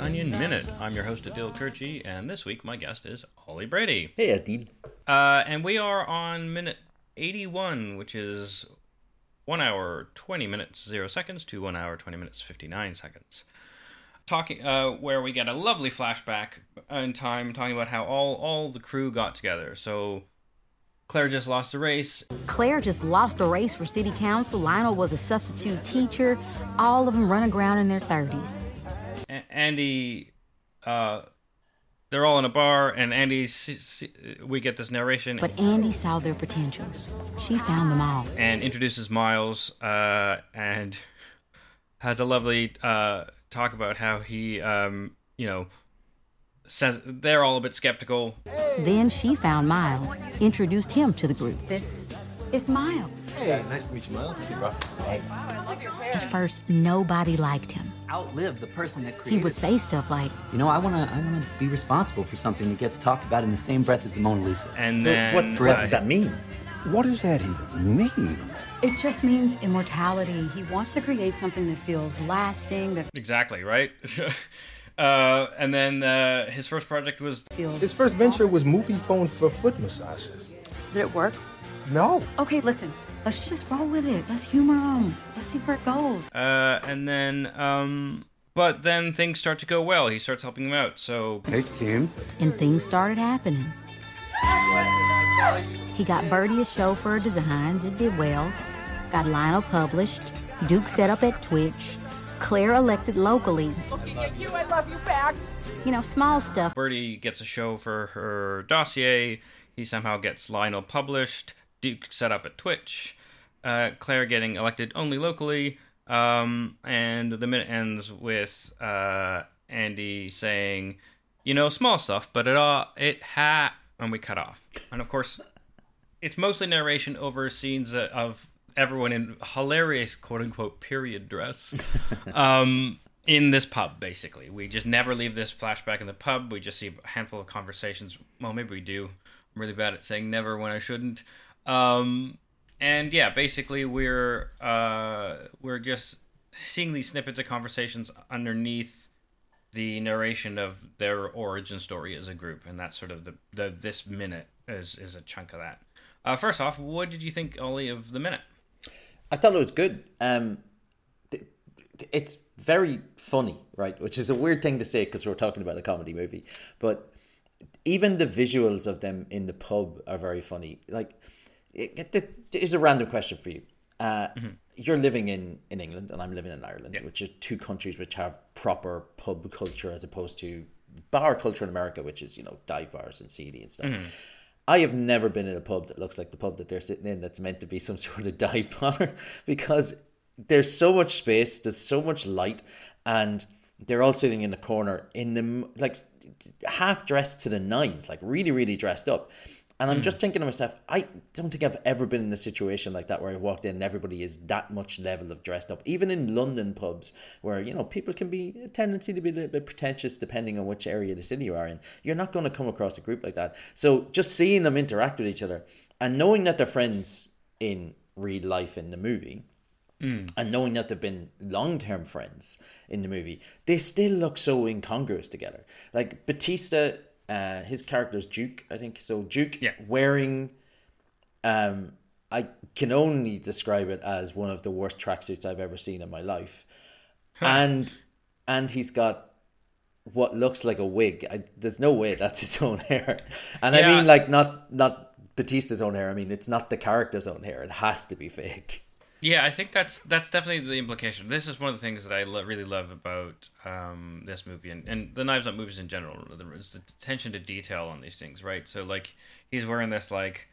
Onion Minute. I'm your host, Aadil Kurchi, and this week my guest is Ollie Brady. Hey, Aadil. Uh, and we are on minute 81, which is 1 hour 20 minutes 0 seconds to 1 hour 20 minutes 59 seconds. Talking, uh, where we get a lovely flashback in time, talking about how all all the crew got together. So Claire just lost the race. Claire just lost a race for city council. Lionel was a substitute teacher. All of them running around in their 30s. A- Andy, uh, they're all in a bar, and Andy, se- se- we get this narration But Andy saw their potentials. She found them all. and introduces Miles, uh, and has a lovely uh, talk about how he, um, you know, says they're all a bit skeptical. Then she found Miles, introduced him to the group. This is Miles. Hey, nice to meet you, Miles. Hey, bro. At first, nobody liked him. outlive the person that He would say stuff like, You know, I wanna I wanna be responsible for something that gets talked about in the same breath as the Mona Lisa. And So then what, what does that mean? What does that even mean? It just means immortality. He wants to create something that feels lasting, that Exactly right. uh, and then uh, his first project was feels. His first venture was Moviefone for foot massages. Did it work? No. Okay, listen. Let's just roll with it. Let's humor him. Let's see where it goes. Uh, and then, um, but then things start to go well. He starts helping him out. So Hey, Tim. and things started happening. He got Birdie a show for her designs. It did well. Got Lionel published. Duke set up at Twitch. Claire elected locally. Looking at you, I love you back. You know, small stuff. Birdie gets a show for her dossier. He somehow gets Lionel published. Duke set up at Twitch. Uh, Claire getting elected only locally. Um, and the minute ends with uh, Andy saying, "You know, small stuff, but it all it ha." And we cut off. And of course, it's mostly narration over scenes of everyone in hilarious quote unquote period dress um, in this pub. Basically, we just never leave this flashback in the pub. We just see a handful of conversations. Well, maybe we do. I'm really bad at saying never when I shouldn't. Um, and yeah, basically we're uh, we're just seeing these snippets of conversations underneath the narration of their origin story as a group, and that's sort of the, the this minute is is a chunk of that. Uh, first off, what did you think, Ollie, of the minute? I thought it was good. Um, it's very funny, right? Which is a weird thing to say because we're talking about a comedy movie, but even the visuals of them in the pub are very funny. Like, it, it, it- a random question for you. Uh, You're living in, in England and I'm living in Ireland, which are two countries which have proper pub culture as opposed to bar culture in America, which is, you know, dive bars and seedy and stuff. I have never been in a pub that looks like the pub that they're sitting in that's meant to be some sort of dive bar because there's so much space, there's so much light, and they're all sitting in the corner in the like half dressed to the nines, like really, really dressed up. And I'm hmm. just thinking to myself, I don't think I've ever been in a situation like that where I walked in and everybody is that much level of dressed up. Even in London pubs, where you know people can be a tendency to be a little bit pretentious depending on which area of the city you are in. You're not going to come across a group like that. So just seeing them interact with each other and knowing that they're friends in real life in the movie, hmm. and knowing that they've been long term friends in the movie, they still look so incongruous together. Like Batista, uh, his character's Duke, I think. So Duke Yeah. wearing, um, I can only describe it as one of the worst tracksuits I've ever seen in my life, and and he's got what looks like a wig. I, there's no way that's his own hair, and I mean like not not Batista's own hair. I mean it's not the character's own hair. It has to be fake. Yeah, I think that's that's definitely the implication. This is one of the things that I lo- really love about um, this movie and, and the Knives Out movies in general. Is the attention to detail on these things, right? So like he's wearing this like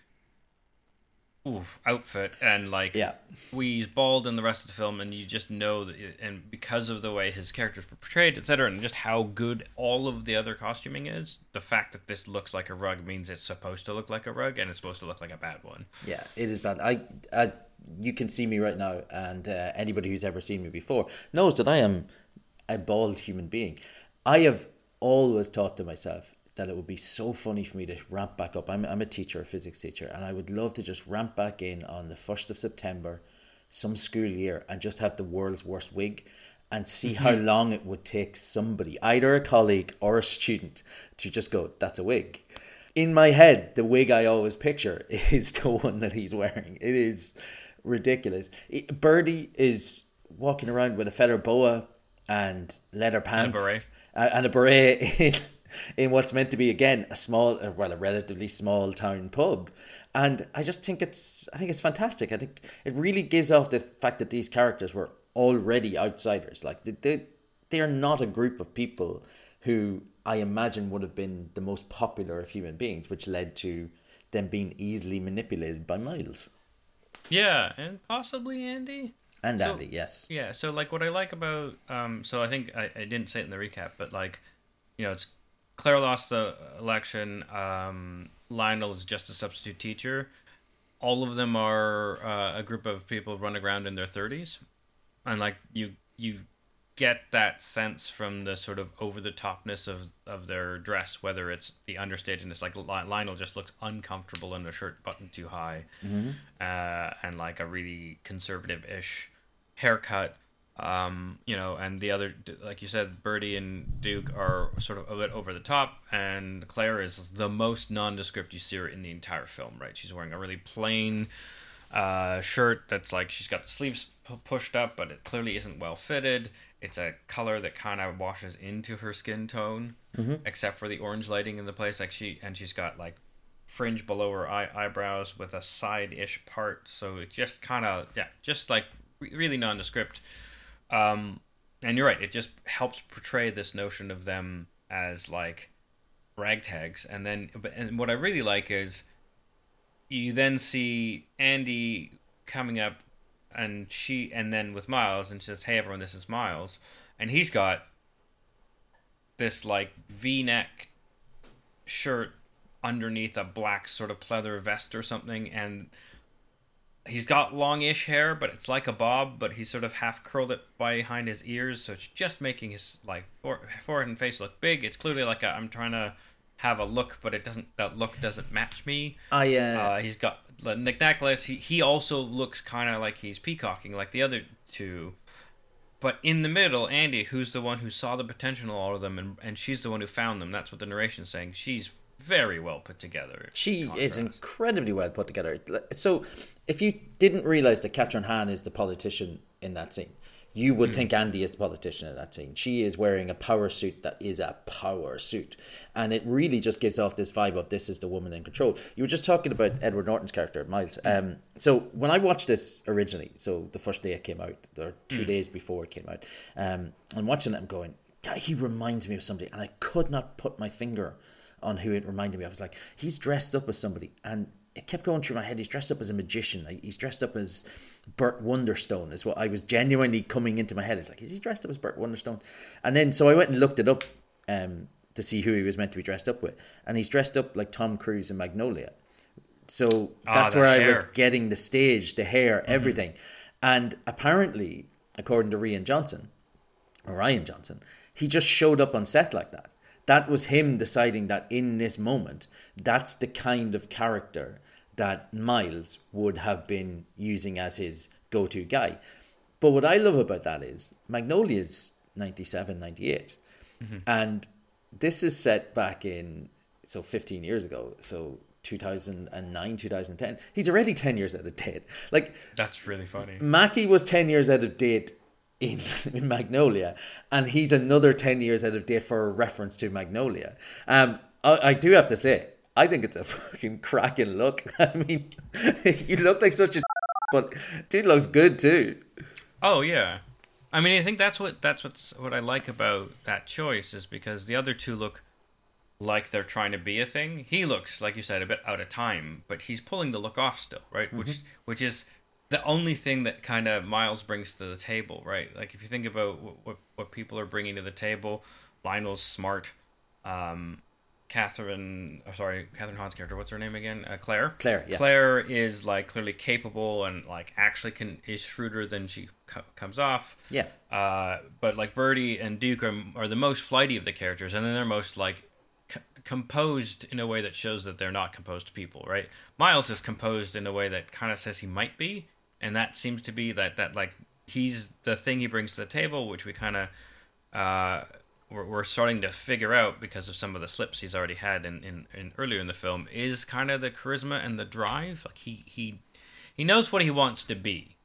oof, outfit and like Yeah. he's bald in the rest of the film and you just know that and because of the way his characters were portrayed etc and just how good all of the other costuming is the fact that this looks like a rug means it's supposed to look like a rug and it's supposed to look like a bad one Yeah, it is bad. I, I you can see me right now, and uh, anybody who's ever seen me before knows that I am a bald human being. I have always thought to myself, that it would be so funny for me to ramp back up. I'm, I'm a teacher, a physics teacher, and I would love to just ramp back in on the 1st of September, some school year, and just have the world's worst wig and see how long it would take somebody, either a colleague or a student, to just go, that's a wig. In my head, the wig I always picture is the one that he's wearing. It is ridiculous. It- Birdie is walking around with a feather boa and leather pants uh, and a beret in, in what's meant to be again a small, uh, well, a relatively small town pub. And I just think it's, I think it's fantastic. I think it really gives off the fact that these characters were already outsiders. Like they, they, they are not a group of people who I imagine would have been the most popular of human beings, which led to them being easily manipulated by Miles Yeah, and possibly Andy. and So- Andy. Yes. Yeah, so like what I like about um so I think I, I didn't say it in the recap, but like you know, it's Claire lost the election, um Lionel is just a substitute teacher. All of them are uh, a group of people running around in their 30s. And like you you get that sense from the sort of over the topness of of their dress, whether it's the understatedness, like Lionel just looks uncomfortable in a shirt buttoned too high, uh, and like a really conservative ish haircut. Um, you know, and the other, like you said, Birdie and Duke are sort of a bit over the top, and Claire is the most nondescript you see her in the entire film. Right? She's wearing a really plain uh, shirt that's like she's got the sleeves pu- pushed up, but it clearly isn't well fitted. It's a color that kind of washes into her skin tone, except for the orange lighting in the place. Like she and she's got like fringe below her eye- eyebrows with a side-ish part, so it just kind of yeah, just like re- really nondescript. Um, and you're right; it just helps portray this notion of them as like ragtags. And then, and what I really like is you then see Andy coming up and she and then with Miles and she says, Hey everyone, this is Miles and he's got this like V neck shirt underneath a black sort of pleather vest or something and he's got longish hair but it's like a bob but he's sort of half curled it behind his ears so it's just making his like fore- forehead and face look big it's clearly like a, i'm trying to have a look but it doesn't that look doesn't match me I uh, uh, he's got the Nick Necklace. He he also looks kind of like he's peacocking like the other two. But in the middle, Andy, who's the one who saw the potential in all of them, and, and she's the one who found them. That's what the narration's saying. She's very well put together. She is incredibly well put together. So, if you didn't realize that Kathryn Hahn is the politician in that scene, you would think Andy is the politician in that scene. She is wearing a power suit that is a power suit, and it really just gives off this vibe of this is the woman in control. You were just talking about Edward Norton's character, Miles. Um, so when I watched this originally, so the first day it came out, or two days before it came out, um, I'm watching it, I'm going, "God, he reminds me of somebody, and I could not put my finger on who it reminded me. I was like, he's dressed up as somebody, and it kept going through my head. He's dressed up as a magician. He's dressed up as Burt Wonderstone. Is what I was genuinely coming into my head. It's like, is he dressed up as Burt Wonderstone? And then so I went and looked it up um, to see who he was meant to be dressed up with, and he's dressed up like Tom Cruise in Magnolia. So Ah, that's where I was getting the stage, the hair, everything. And apparently, according to Rian Johnson, or Ryan Johnson, he just showed up on set like that. That was him deciding that in this moment, that's the kind of character that Miles would have been using as his go to guy. But what I love about that is Magnolia's 97, 98. Mm-hmm. And this is set back in, so 15 years ago. So 2009, 2010. He's already 10 years out of date. Like, That's really funny. Mackey was 10 years out of date in, in Magnolia, and he's another 10 years out of date for a reference to Magnolia. Um, I, I do have to say, I think it's a fucking cracking look. I mean, you look like such a but dude looks good too. Oh yeah, I mean I think that's what that's what's what I like about that choice is because the other two look like they're trying to be a thing. He looks like you said a bit out of time, but he's pulling the look off still, right? Which which is the only thing that kind of Miles brings to the table, right? Like if you think about what what, what people are bringing to the table, Lionel's smart. Um, Kathryn, oh, sorry, Kathryn Hahn's character. What's her name again? Uh, Claire. Claire, yeah. Claire is like clearly capable and like actually can is shrewder than she co- comes off. Yeah. Uh, but like Birdie and Duke are, are the most flighty of the characters, and then they're most like c- composed in a way that shows that they're not composed people, right? Miles is composed in a way that kind of says he might be, and that seems to be that that like he's the thing he brings to the table, which we kind of uh, we're, we're starting to figure out because of some of the slips he's already had in, in, in earlier in the film is kind of the charisma and the drive. Like he he he knows what he wants to be,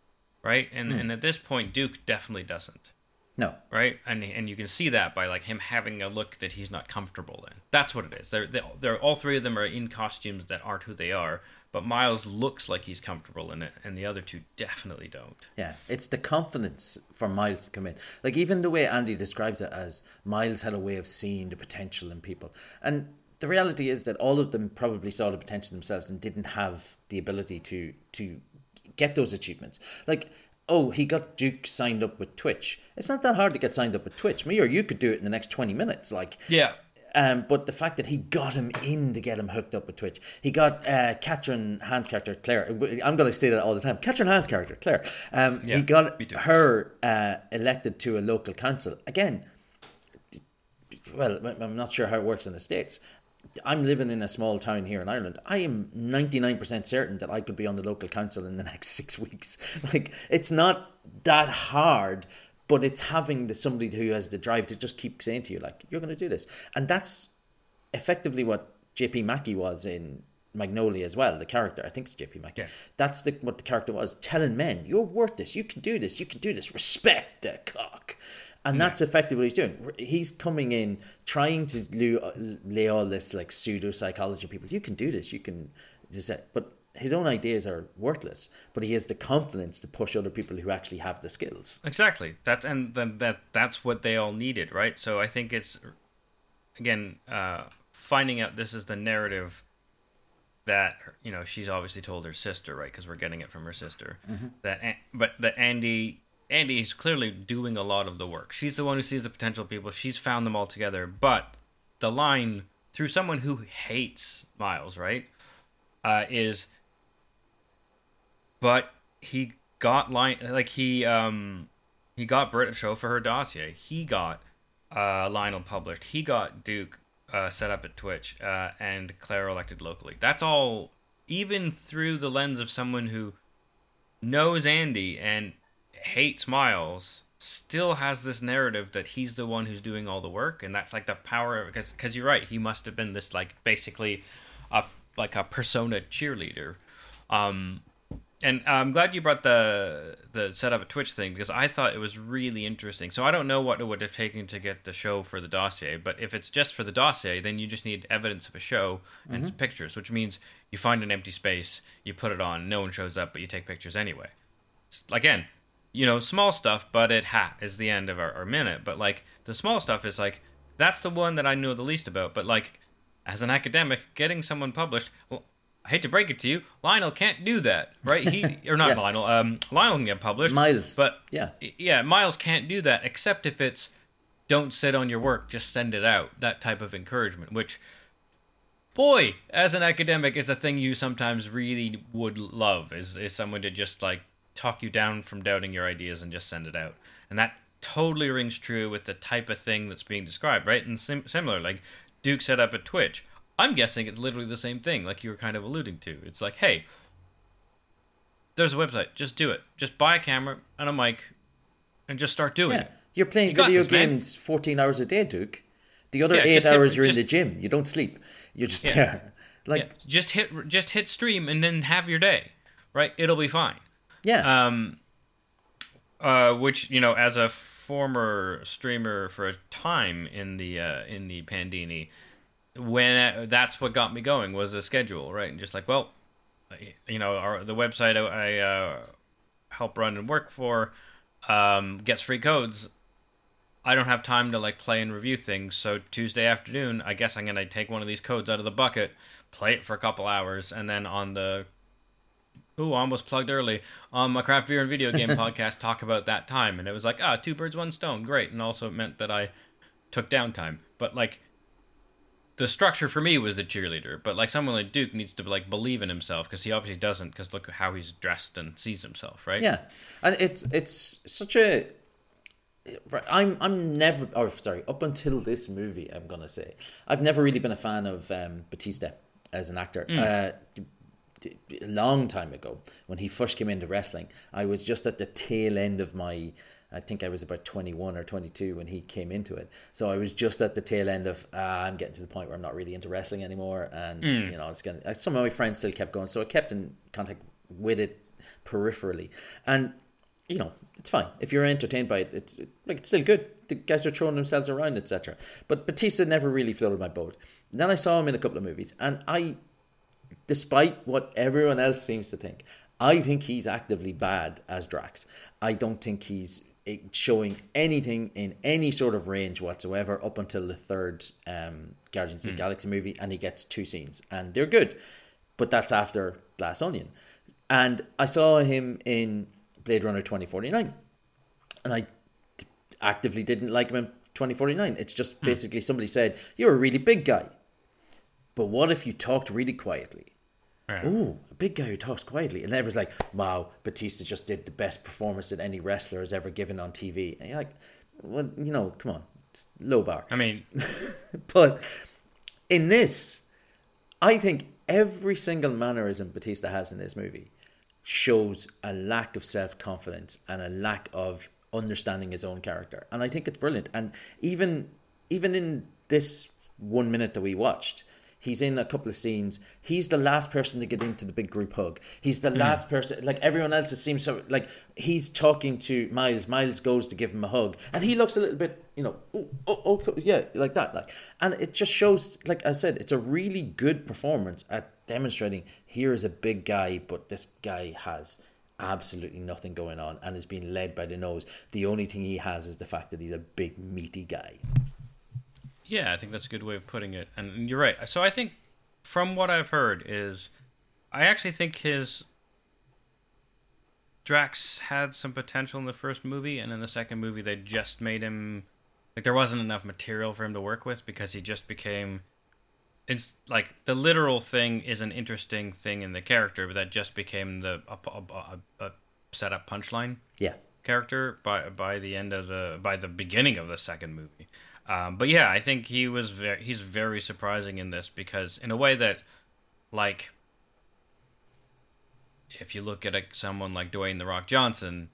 right? And and at this point, Duke definitely doesn't No. right? And and you can see that by like him having a look that he's not comfortable in. That's what it is. They're they, they're all three of them are in costumes that aren't who they are. But Miles looks like he's comfortable in it, and the other two definitely don't. Yeah, it's the confidence for Miles to come in. Like even the way Andy describes it as Miles had a way of seeing the potential in people. And the reality is that all of them probably saw the potential themselves and didn't have the ability to to get those achievements. Like oh, he got Duke signed up with Twitch. It's not that hard to get signed up with Twitch. Me or you could do it in the next 20 minutes. Like Yeah, um, but the fact that he got him in to get him hooked up with Twitch, he got uh, Kathryn Hahn's character Claire. I'm going to say that all the time. Kathryn Hahn's character Claire. Um, Yeah, he got her uh, elected to a local council again. Well, I'm not sure how it works in the states. I'm living in a small town here in Ireland. I am 99% certain that I could be on the local council in the next six weeks. Like, it's not that hard, but it's having the, somebody who has the drive to just keep saying to you, like, you're going to do this. And that's effectively what JP Mackey was in Magnolia as well, the character. I think it's JP Mackey. Yeah. That's the, what the character was, telling men, you're worth this, you can do this, you can do this, respect the cock. And that's effectively what he's doing. He's coming in, trying to lay, lay all this like pseudo psychology people. You can do this. You can, uh, but his own ideas are worthless. But he has the confidence to push other people who actually have the skills. exactly. That's and then that that's what they all needed, right? So I think it's again uh, finding out this is the narrative that you know she's obviously told her sister, right? Because we're getting it from her sister. That but that Andy Andy is clearly doing a lot of the work. She's the one who sees the potential people. She's found them all together. But the line through someone who hates Miles, right, uh, is but he got line like he um he got Birdie a show for her dossier. He got uh Lionel published. He got Duke uh, set up at Twitch uh, and Claire elected locally. That's all even through the lens of someone who knows Andy and hates Miles still has this narrative that he's the one who's doing all the work and that's like the power because because you're right he must have been this like basically a like a persona cheerleader um and uh, I'm glad you brought the the setup a Twitch thing because I thought it was really interesting. So I don't know what it would have taken to get the show for the dossier, but if it's just for the dossier, then you just need evidence of a show and mm-hmm. some pictures, which means you find an empty space, you put it on, no one shows up, but you take pictures anyway. It's- again, you know, small stuff, but it ha is the end of our, our minute. But like the small stuff is like that's the one that I know the least about. But like as an academic, getting someone published, well, I hate to break it to you, Lionel can't do that, right? He or not Yeah. Lionel. Um, Lionel can get published. Miles, but yeah. yeah, Miles can't do that except if it's don't sit on your work, just send it out. That type of encouragement, which boy, as an academic, is a thing you sometimes really would love. Is is someone to just like talk you down from doubting your ideas and just send it out, and that totally rings true with the type of thing that's being described, right? And sim- similar, like Duke set up a Twitch. I'm guessing it's literally the same thing, like you were kind of alluding to. It's like, hey, there's a website, just do it. Just buy a camera and a mic, and just start doing Yeah. it. You're playing You video this, man. games 14 hours a day, Duke. The other Yeah, eight just hit- hours you're just- in the gym. You don't sleep. You're just Yeah. there. Like, just hit just hit stream and then have your day, right? It'll be fine. yeah. Um, uh, which you know, as a former streamer for a time in the uh, in the Pandini, when uh, that's what got me going was the schedule, right? And just like, well, you know, our, the website I, I uh, help run and work for um, gets free codes. I don't have time to like play and review things, so Tuesday afternoon, I guess I'm gonna take one of these codes out of the bucket, play it for a couple hours, and then on the Ooh, I almost plugged early on my craft beer and video game podcast. Talk about that time, and it was like, ah, two birds, one stone, great. And also it meant that I took downtime. But like, the structure for me was the cheerleader. But like, someone like Duke needs to like believe in himself because he obviously doesn't. Because look how he's dressed and sees himself, right? Yeah, and it's it's such a right, I'm I'm never or sorry up until this movie I'm gonna say I've never really been a fan of um, Batista as an actor. Uh, d- a long time ago when he first came into wrestling, I was just at the tail end of my. I think I was about 21 or 22 when he came into it. So I was just at the tail end of, ah, I'm getting to the point where I'm not really into wrestling anymore. And, you know, it's going. some of my friends still kept going. So I kept in contact with it peripherally. And you know, it's fine if you're entertained by it. It's like it's still good. The guys are throwing themselves around, etc. But Batista never really floated my boat. Then I saw him in a couple of movies, and I, despite what everyone else seems to think, I think he's actively bad as Drax. I don't think he's showing anything in any sort of range whatsoever up until the third um, Guardians of the Galaxy movie, and he gets two scenes, and they're good. But that's after Glass Onion, and I saw him in Blade Runner twenty forty nine, and I actively didn't like him in 2049. It's just basically somebody said, You're a really big guy. But what if you talked really quietly? Yeah. Ooh, a big guy who talks quietly. And everyone's like, Wow, Batista just did the best performance that any wrestler has ever given on TV. And you're like, Well, you know, come on. Low bar. I mean, But in this, I think every single mannerism Batista has in this movie shows a lack of self confidence and a lack of understanding his own character. And I think it's brilliant. And even even in this one minute that we watched, he's in a couple of scenes. He's the last person to get into the big group hug. He's the hmm. last person like everyone else it seems so like he's talking to Miles. Miles goes to give him a hug. And he looks a little bit, you know, oh, oh, oh yeah, like that. Like and it just shows, like I said, it's a really good performance at demonstrating here is a big guy, but this guy has absolutely nothing going on and is being led by the nose. The only thing he has is the fact that he's a big meaty guy. Yeah, I think that's a good way of putting it. And you're right. So I think from what I've heard is I actually think his Drax had some potential in the first movie and in the second movie they just made him like there wasn't enough material for him to work with because he just became it's like the literal thing is an interesting thing in the character but that just became the a, a, a, a set up punchline Yeah. character by by the end of the by the beginning of the second movie. Um, but yeah, I think he was very he's very surprising in this because in a way that like if you look at a, someone like Dwayne the Rock Johnson,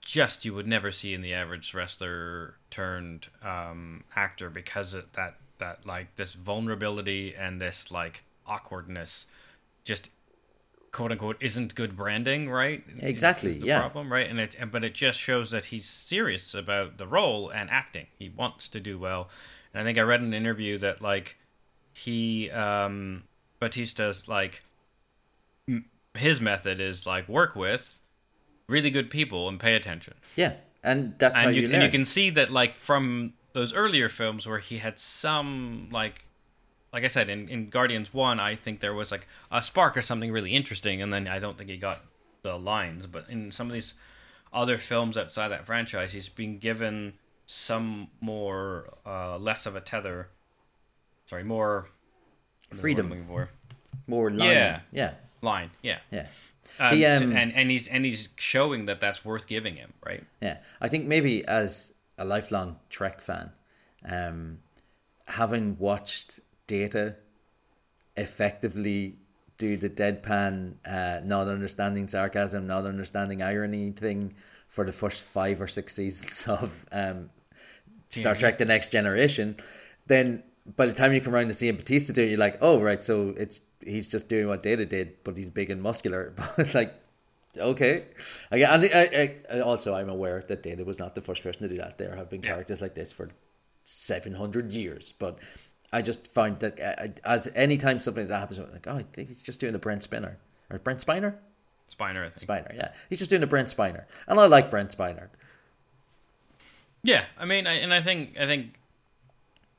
just you would never see in the average wrestler turned um, actor because of that that like this vulnerability and this like awkwardness just quote unquote isn't good branding, right? Exactly, the yeah. problem, right? And it and- but it just shows that he's serious about the role and acting. He wants to do well. And I think I read in an interview that like he um Batista's like m- his method is like work with really good people and pay attention Yeah. And that's how you, you, learn. and you can see that like from those earlier films where he had some like like I said in, in Guardians one I think there was like a spark or something really interesting and then I don't think he got the lines but in some of these other films outside that franchise he's been given some more uh, less of a tether sorry more Freedom. for More line. Yeah. Yeah. line yeah Yeah. um, um, and and he's and he's showing that that's worth giving him right Yeah, I think maybe as a lifelong Trek fan, um, having watched Data effectively do the deadpan, uh, not understanding sarcasm, not understanding irony thing for the first five or six seasons of um, Star Trek: The Next Generation, then by the time you come around to seeing Batista do it, you're like, oh right, so it's he's just doing what Data did, but he's big and muscular. But like, okay, I, and I, I, also I'm aware that Data was not the first person to do that. There have been characters like this for seven hundred years, but I just find that uh, as any time something like that happens, I'm like, oh, I think he's just doing a Brent Spinner or Brent Spiner. Spiner I think Spiner, yeah, he's just doing a Brent Spiner, and I like Brent Spiner. Yeah, I mean, I, and I think I think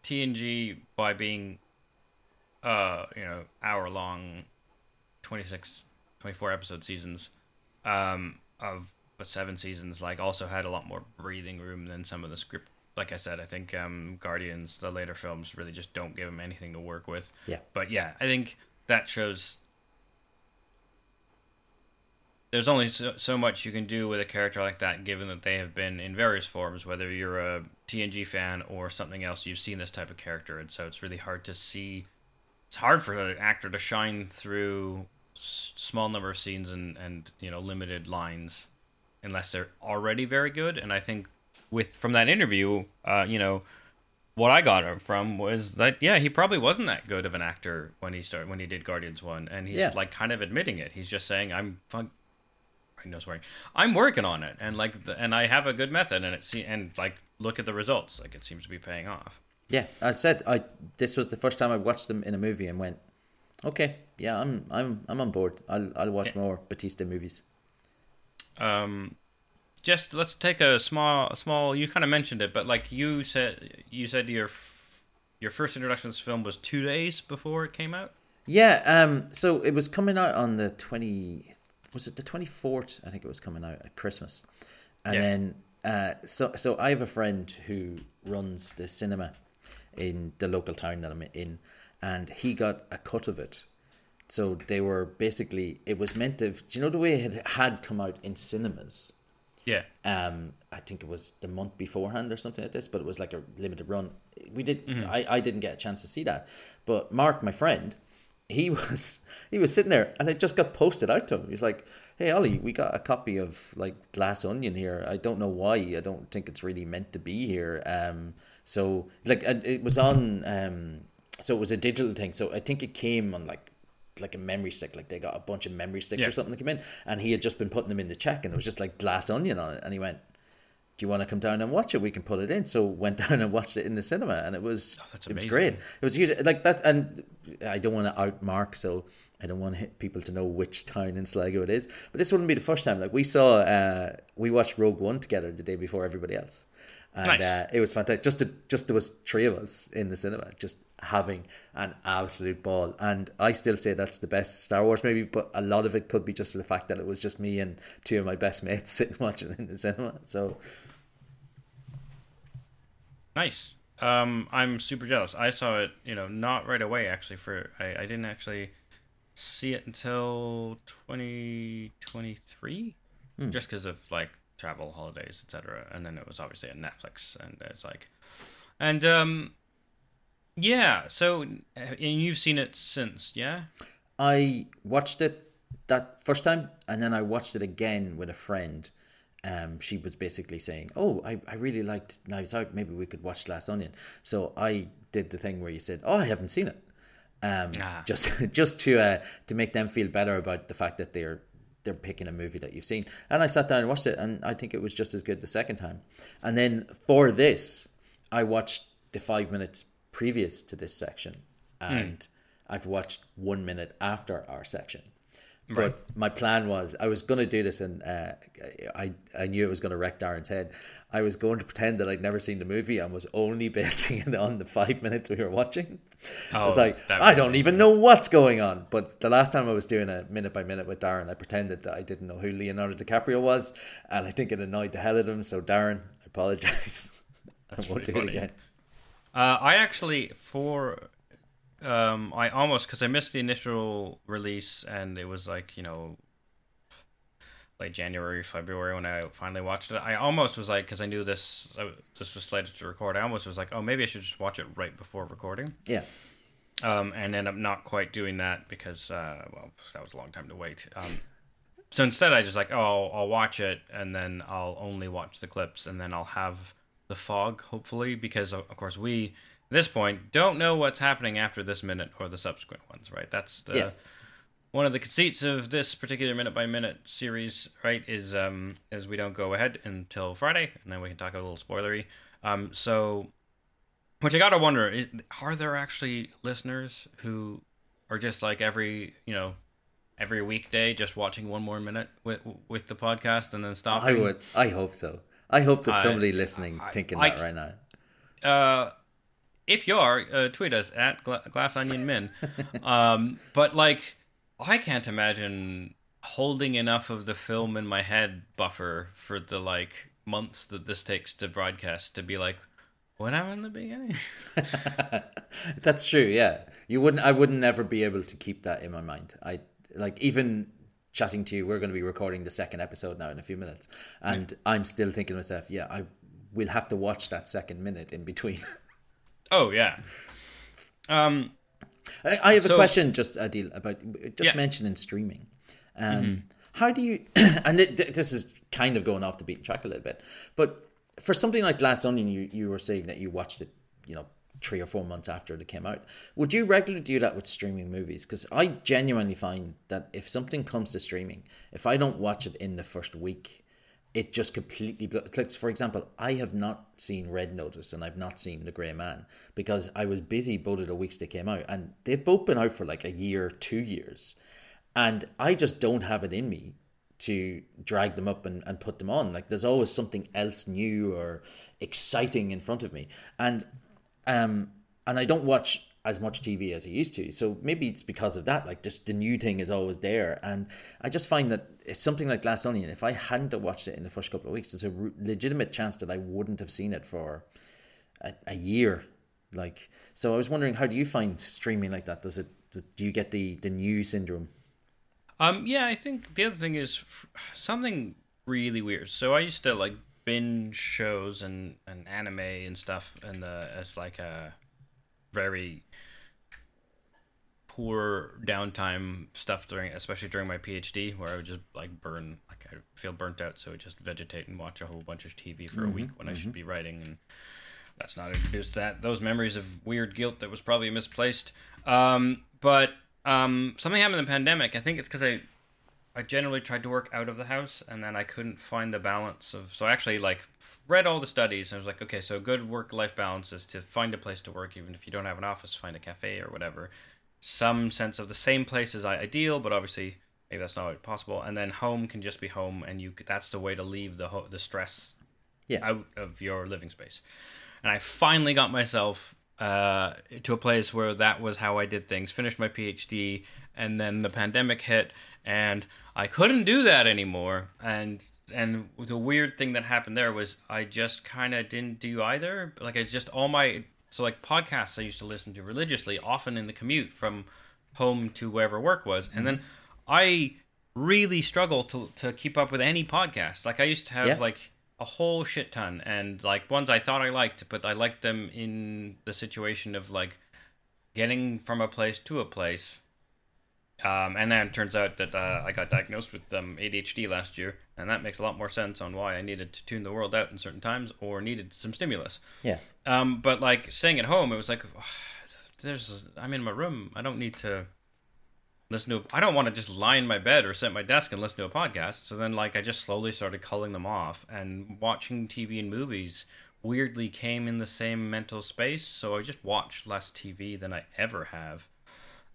TNG by being, uh, you know, hour long, 26, 24 episode seasons, um, of but seven seasons, like also had a lot more breathing room than some of the script. Like I said, I think um, Guardians, the later films, really just don't give him anything to work with. Yeah. But yeah, I think that shows there's only so, so much you can do with a character like that, given that they have been in various forms. Whether you're a TNG fan or something else, you've seen this type of character, and so it's really hard to see. It's hard for an actor to shine through s- small number of scenes and and you know limited lines, unless they're already very good. And I think with from that interview, uh, you know, what I got from was that yeah, he probably wasn't that good of an actor when he started when he did Guardians One, and he's Yeah. like kind of admitting it. He's just saying I'm fun. I know swearing. I'm working on it, and like, the, and I have a good method, and it se- and like, look at the results. Like, it seems to be paying off. Yeah, I said I. This was the first time I watched them in a movie and went, okay, yeah, I'm I'm I'm on board. I'll I'll watch more Batista movies. Um, just let's take a small, a small. You kind of mentioned it, but like you said, you said your your first introduction to this film was two days before it came out. Yeah, um, so it was coming out on the twenty. Was it the twenty fourth? I think it was coming out at Christmas, and Yeah. then uh, so so I have a friend who runs the cinema in the local town that I'm in, and he got a cut of it. So they were basically it was meant to. Do you know the way it had come out in cinemas? Yeah. um I think it was the month beforehand or something like this, but it was like a limited run. We did I, I didn't get a chance to see that. But Mark, my friend, he was he was sitting there and it just got posted out to him. He's like, Hey Ollie, we got a copy of like Glass Onion here. I don't know why. I don't think it's really meant to be here. Um so like it was on um so it was a digital thing. So I think it came on like like a memory stick, like they got a bunch of memory sticks Yeah. or something that came in, and he had just been putting them in the check, and it was just like glass onion on it, and he went, "Do you want to come down and watch it? We can put it in." So went down and watched it in the cinema, and it was Oh, it was great. It was huge, like that, and I don't want to out Mark, so I don't want people to know which town in Sligo it is. But this wouldn't be the first time. Like we saw, uh, we watched Rogue One together the day before everybody else, and Nice. uh, it was fantastic. Just to, just there was three of us in the cinema, just having an absolute ball. And I still say that's the best Star Wars movie, but a lot of it could be just for the fact that it was just me and two of my best mates sitting watching in the cinema. So Nice. Um, I'm super jealous. I saw it, you know, not right away. Actually, for I, I didn't actually see it until 2023, just because of like travel, holidays, etc. And then it was obviously on Netflix, and it's like, and um, yeah. So, and you've seen it since, yeah? I watched it that first time, and then I watched it again with a friend. Um, she was basically saying, "Oh, I, I really liked Knives Out. Maybe we could watch Glass Onion." So I did the thing where you said, "Oh, I haven't seen it," um, Ah. just just to uh, to make them feel better about the fact that they're they're picking a movie that you've seen. And I sat down and watched it, and I think it was just as good the second time. And then for this, I watched the five minutes previous to this section, and I've watched one minute after our section. But my plan was I was going to do this, and uh, I I knew it was going to wreck Darren's head. I was going to pretend that I'd never seen the movie and was only basing it on the five minutes we were watching. I was Oh, like, I don't even know what's going on. But the last time I was doing a minute by minute with Darren, I pretended that I didn't know who Leonardo DiCaprio was, and I think it annoyed the hell out of him. So Darren, I apologize. I won't do pretty it again. Uh, I actually for um I almost because I missed the initial release and it was like you know like January February when I finally watched it. I almost was like because I knew this I, this was slated to record. I almost was like oh maybe I should just watch it right before recording. Yeah. Um, and end up not quite doing that because uh, well that was a long time to wait. Um, so instead I just like oh I'll, watch it and then I'll only watch the clips and then I'll have the fog hopefully because of, course we this point don't know what's happening after this minute or the subsequent ones right that's the Yeah. one of the conceits of this particular minute by minute series right is um is we don't go ahead until Friday and then we can talk a little spoilery um so which I gotta wonder is, are there actually listeners who are just like every you know every weekday just watching one more minute with with the podcast and then stopping I would. I hope so. I hope there's I- somebody listening I- thinking I- that right now. uh, if you are, uh, tweet us at Gla- Glass Onion Min. um, but like, I can't imagine holding enough of the film in my head buffer for the like months that this takes to broadcast to be like, what happened in the beginning? That's true. Yeah, you wouldn't. I would never be able to keep that in my mind. I like even chatting to you. We're going to be recording the second episode now in a few minutes, and I'm still thinking to myself, yeah, I will have to watch that second minute in between. Oh yeah. Um, I, I have a question, just Aadil, about just Yeah. mentioning streaming. Um, How do you? and th- this is kind of going off the beaten track a little bit, but for something like Glass Onion, you you were saying that you watched it, you know, three or four months after it came out. Would you regularly do that with streaming movies? Because I genuinely find that if something comes to streaming, if I don't watch it in the first week, it just completely like for example i have not seen red notice and i've not seen the grey man because i was busy both of the weeks they came out and they've both been out for like a year two years. And i just don't have it in me to drag them up and, and put them on. Like there's always something else new or exciting in front of me. And um and I don't watch as much TV as I used to. So maybe it's because of that. Like just the new thing is always there, and I just find that it's something like Glass Onion. If I hadn't watched it in the first couple of weeks, there's a r- legitimate chance that I wouldn't have seen it for a, a year. Like so, I was wondering, how do you find streaming like that? Does it do you get the the new syndrome? Um, yeah, I think the other thing is something really weird. So I used to like binge shows and, and anime and stuff, and uh, as like a very poor downtime stuff during, especially during my PhD, where I would just like burn, like I feel burnt out, so I just vegetate and watch a whole bunch of TV for a week when I should be writing, and that's not introduced that those memories of weird guilt that was probably misplaced. Um, but um, something happened in the pandemic. I think it's because I I generally tried to work out of the house, and then I couldn't find the balance of. So I actually like read all the studies, and I was like, okay, so good work life balance is to find a place to work, even if you don't have an office, find a cafe or whatever. Some sense of the same place is ideal, but obviously maybe that's not possible. And then home can just be home, and you that's the way to leave the ho- the stress Yeah. out of your living space. And I finally got myself uh, to a place where that was how I did things. Finished my PhD, and then the pandemic hit, and I couldn't do that anymore. And and the weird thing that happened there was I just kind of didn't do either. Like I just all my so like podcasts I used to listen to religiously, often in the commute from home to wherever work was, and then I really struggle to to keep up with any podcast. Like I used to have Yeah. like a whole shit ton and like ones I thought I liked, but I liked them in the situation of like getting from a place to a place. Um, and then it turns out that uh, I got diagnosed with um, ADHD last year, and that makes a lot more sense on why I needed to tune the world out in certain times or needed some stimulus. Yeah. Um, but like staying at home, it was like, there's I'm in my room. I don't need to listen to. I don't want to just lie in my bed or sit at my desk and listen to a podcast. So then, like, I just slowly started culling them off, and watching TV and movies weirdly came in the same mental space. So I just watched less TV than I ever have,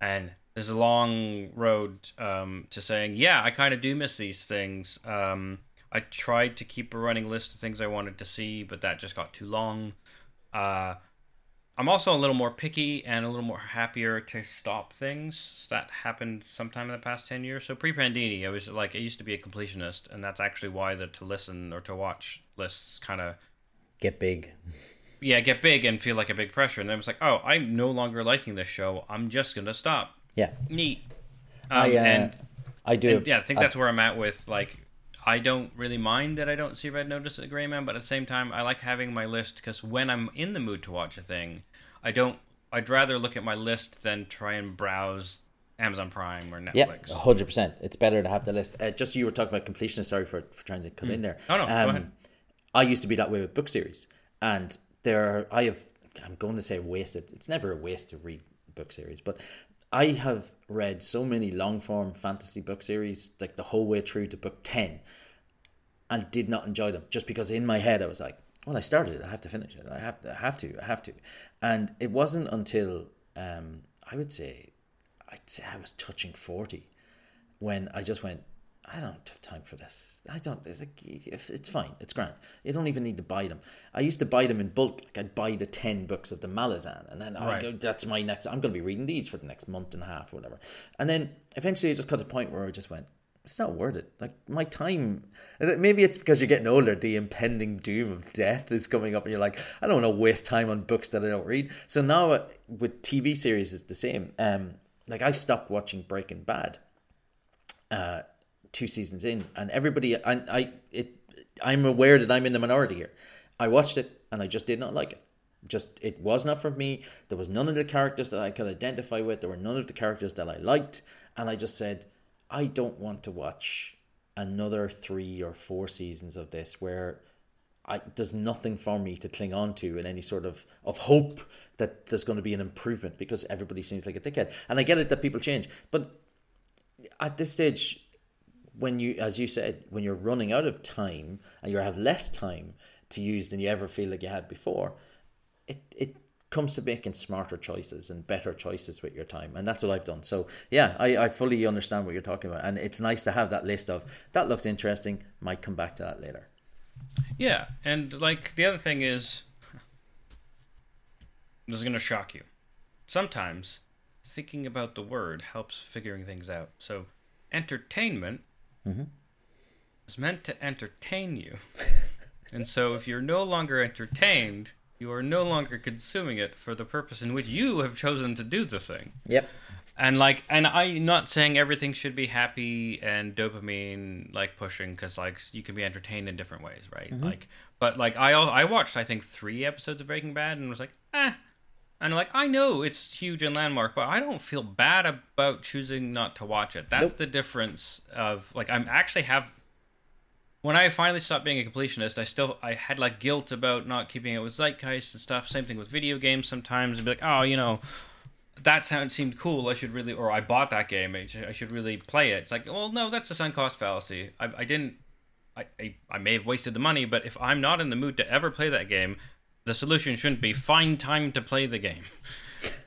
and there's a long road um, to saying, yeah, I kind of do miss these things. Um, I tried to keep a running list of things I wanted to see, but that just got too long. Uh, I'm also a little more picky and a little more happier to stop things. That happened sometime in the past 10 years. So pre Pandini, I was like, I used to be a completionist, and that's actually why the to listen or to watch lists kind of, Get big. Yeah, get big and feel like a big pressure. And then it was like, oh, I'm no longer liking this show. I'm just going to stop. Yeah. Neat. Um, I uh, and I do. and, yeah, I think I- that's where I'm at with like I don't really mind that I don't see Red Notice at Gray Man, but at the same time, I like having my list because when I'm in the mood to watch a thing, I don't. I'd rather look at my list than try and browse Amazon Prime or Netflix. Yeah, hundred percent. It's better to have the list. Uh, just you were talking about completion. Sorry for, for trying to come in there. Oh, no, go ahead. I used to be that way with book series, and there are, I have. I'm going to say wasted. It's never a waste to read book series, but I have read so many long form fantasy book series, like the whole way through to book ten, and did not enjoy them just because in my head I was like, well, I started it, I have to finish it, I have to, I have to, I have to, and it wasn't until um, I would say, I'd say I was touching forty, when I just went, I don't have time for this. I don't. It's, like, it's fine. It's grand. You don't even need to buy them. I used to buy them in bulk. Like I'd buy the ten books of the Malazan, and then I Right. go, that's my next. I'm going to be reading these for the next month and a half or whatever. And then eventually, I just got to the point where I just went, it's not worth it. Like my time. Maybe it's because you're getting older. The impending doom of death is coming up, and you're like, I don't want to waste time on books that I don't read. So now uh, with TV series, it's the same. Um, like I stopped watching Breaking Bad uh, two seasons in, and everybody, I, I, it, I'm aware that I'm in the minority here. I watched it and I just did not like it. Just it was not for me. There was none of the characters that I could identify with. There were none of the characters that I liked, and I just said, I don't want to watch another three or four seasons of this where I, there's nothing for me to cling on to in any sort of, of hope that there's going to be an improvement because everybody seems like a dickhead. And I get it that people change, but at this stage, when you, as you said, when you're running out of time and you have less time to use than you ever feel like you had before, it it comes to making smarter choices and better choices with your time. And that's what i've done. So yeah I, I fully understand what you're talking about. And it's nice to have that list of that looks interesting. Might come back to that later. Yeah, and like the other thing is, this is gonna shock you. Sometimes thinking about the word helps figuring things out. So, entertainment is meant to entertain you, and so if you're no longer entertained, you are no longer consuming it for the purpose in which you have chosen to do the thing. yep And like, and I'm not saying everything should be happy and dopamine like pushing because like you can be entertained in different ways, right? Like, but like I I watched I think three episodes of Breaking Bad and was like, eh. And like I know it's huge and landmark, but I don't feel bad about choosing not to watch it. That's Nope. the difference of like I'm actually have when I finally stopped being a completionist, I still I had like guilt about not keeping it with zeitgeist and stuff. Same thing with video games sometimes. And be like, oh, you know, that sound seemed cool. I should really, or I bought that game. I should, I should really play it. It's like, well, no, that's a sunk cost fallacy. I, I didn't. I, I I may have wasted the money, but if I'm not in the mood to ever play that game, the solution shouldn't be find time to play the game,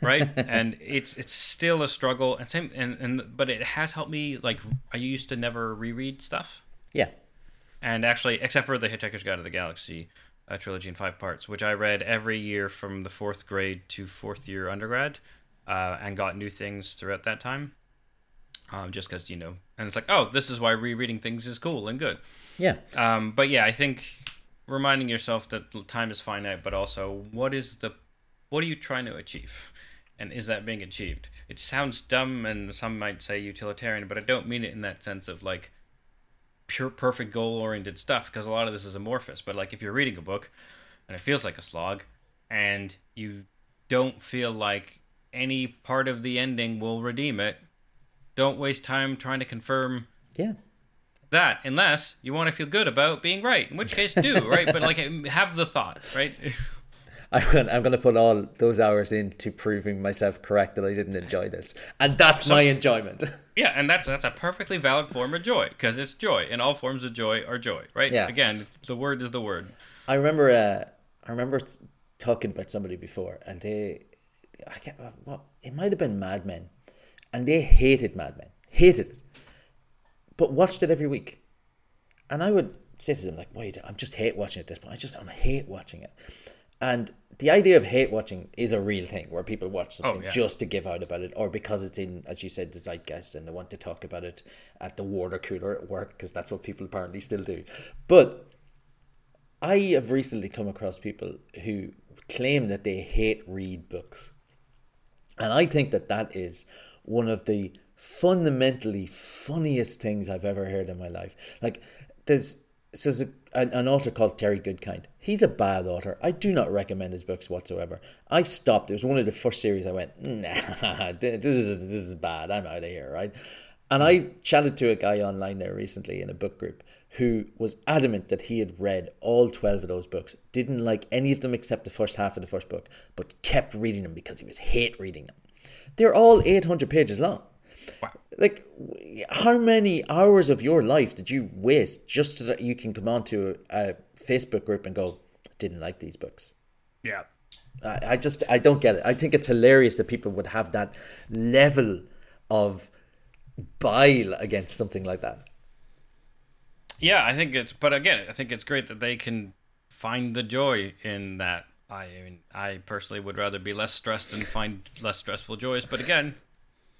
right? and it's it's still a struggle. And same and and but it has helped me. Like I used to never reread stuff yeah and actually, except for the Hitchhiker's Guide to the Galaxy uh, trilogy in five parts, which I read every year from the fourth grade to fourth year undergrad, uh, and got new things throughout that time. Um, just because you know, and it's like, oh, this is why rereading things is cool and good. yeah Um, but yeah, I think reminding yourself that time is finite, but also what is the, what are you trying to achieve, and is that being achieved? It sounds dumb, and some might say utilitarian, but I don't mean it in that sense of like pure perfect goal oriented stuff because a lot of this is amorphous. But like if you're reading a book and it feels like a slog and you don't feel like any part of the ending will redeem it don't waste time trying to confirm yeah that unless you want to feel good about being right in which case do right? But like have the thought right? I'm gonna, I'm gonna put all those hours into proving myself correct that I didn't enjoy this, and that's my enjoyment. yeah and that's that's a perfectly valid form of joy because it's joy and all forms of joy are joy right? Yeah. again the word is the word. I remember, uh, I remember talking about somebody before, and they, I can't, what it might have been Mad Men, and they hated Mad Men, hated. it, but watched it every week, and I would say to them like, "Wait, I'm just hate watching it at this point. I just I hate watching it," and the idea of hate watching is a real thing where people watch oh, something yeah. just to give out about it, or because it's in, as you said, the zeitgeist, and they want to talk about it at the water cooler at work because that's what people apparently still do, but. I have recently come across people who claim that they hate read books. And I think that that is one of the fundamentally funniest things I've ever heard in my life. Like, there's, so there's a, an, author called Terry Goodkind. He's a bad author. I do not recommend his books whatsoever. I stopped. It was one of the first series I went, nah, this is, this is bad. I'm out of here, right? And I chatted to a guy online there recently in a book group who was adamant that he had read all 12 of those books, didn't like any of them except the first half of the first book, but kept reading them because he was hate reading them. They're all 800 pages long. Like, how many hours of your life did you waste just so that you can come onto a, a Facebook group and go, didn't like these books? yeah I, I just I don't get it. I think it's hilarious that people would have that level of bile against something like that. Yeah, I think it's, but again, I think it's great that they can find the joy in that. I mean, I personally would rather be less stressed and find less stressful joys, but again,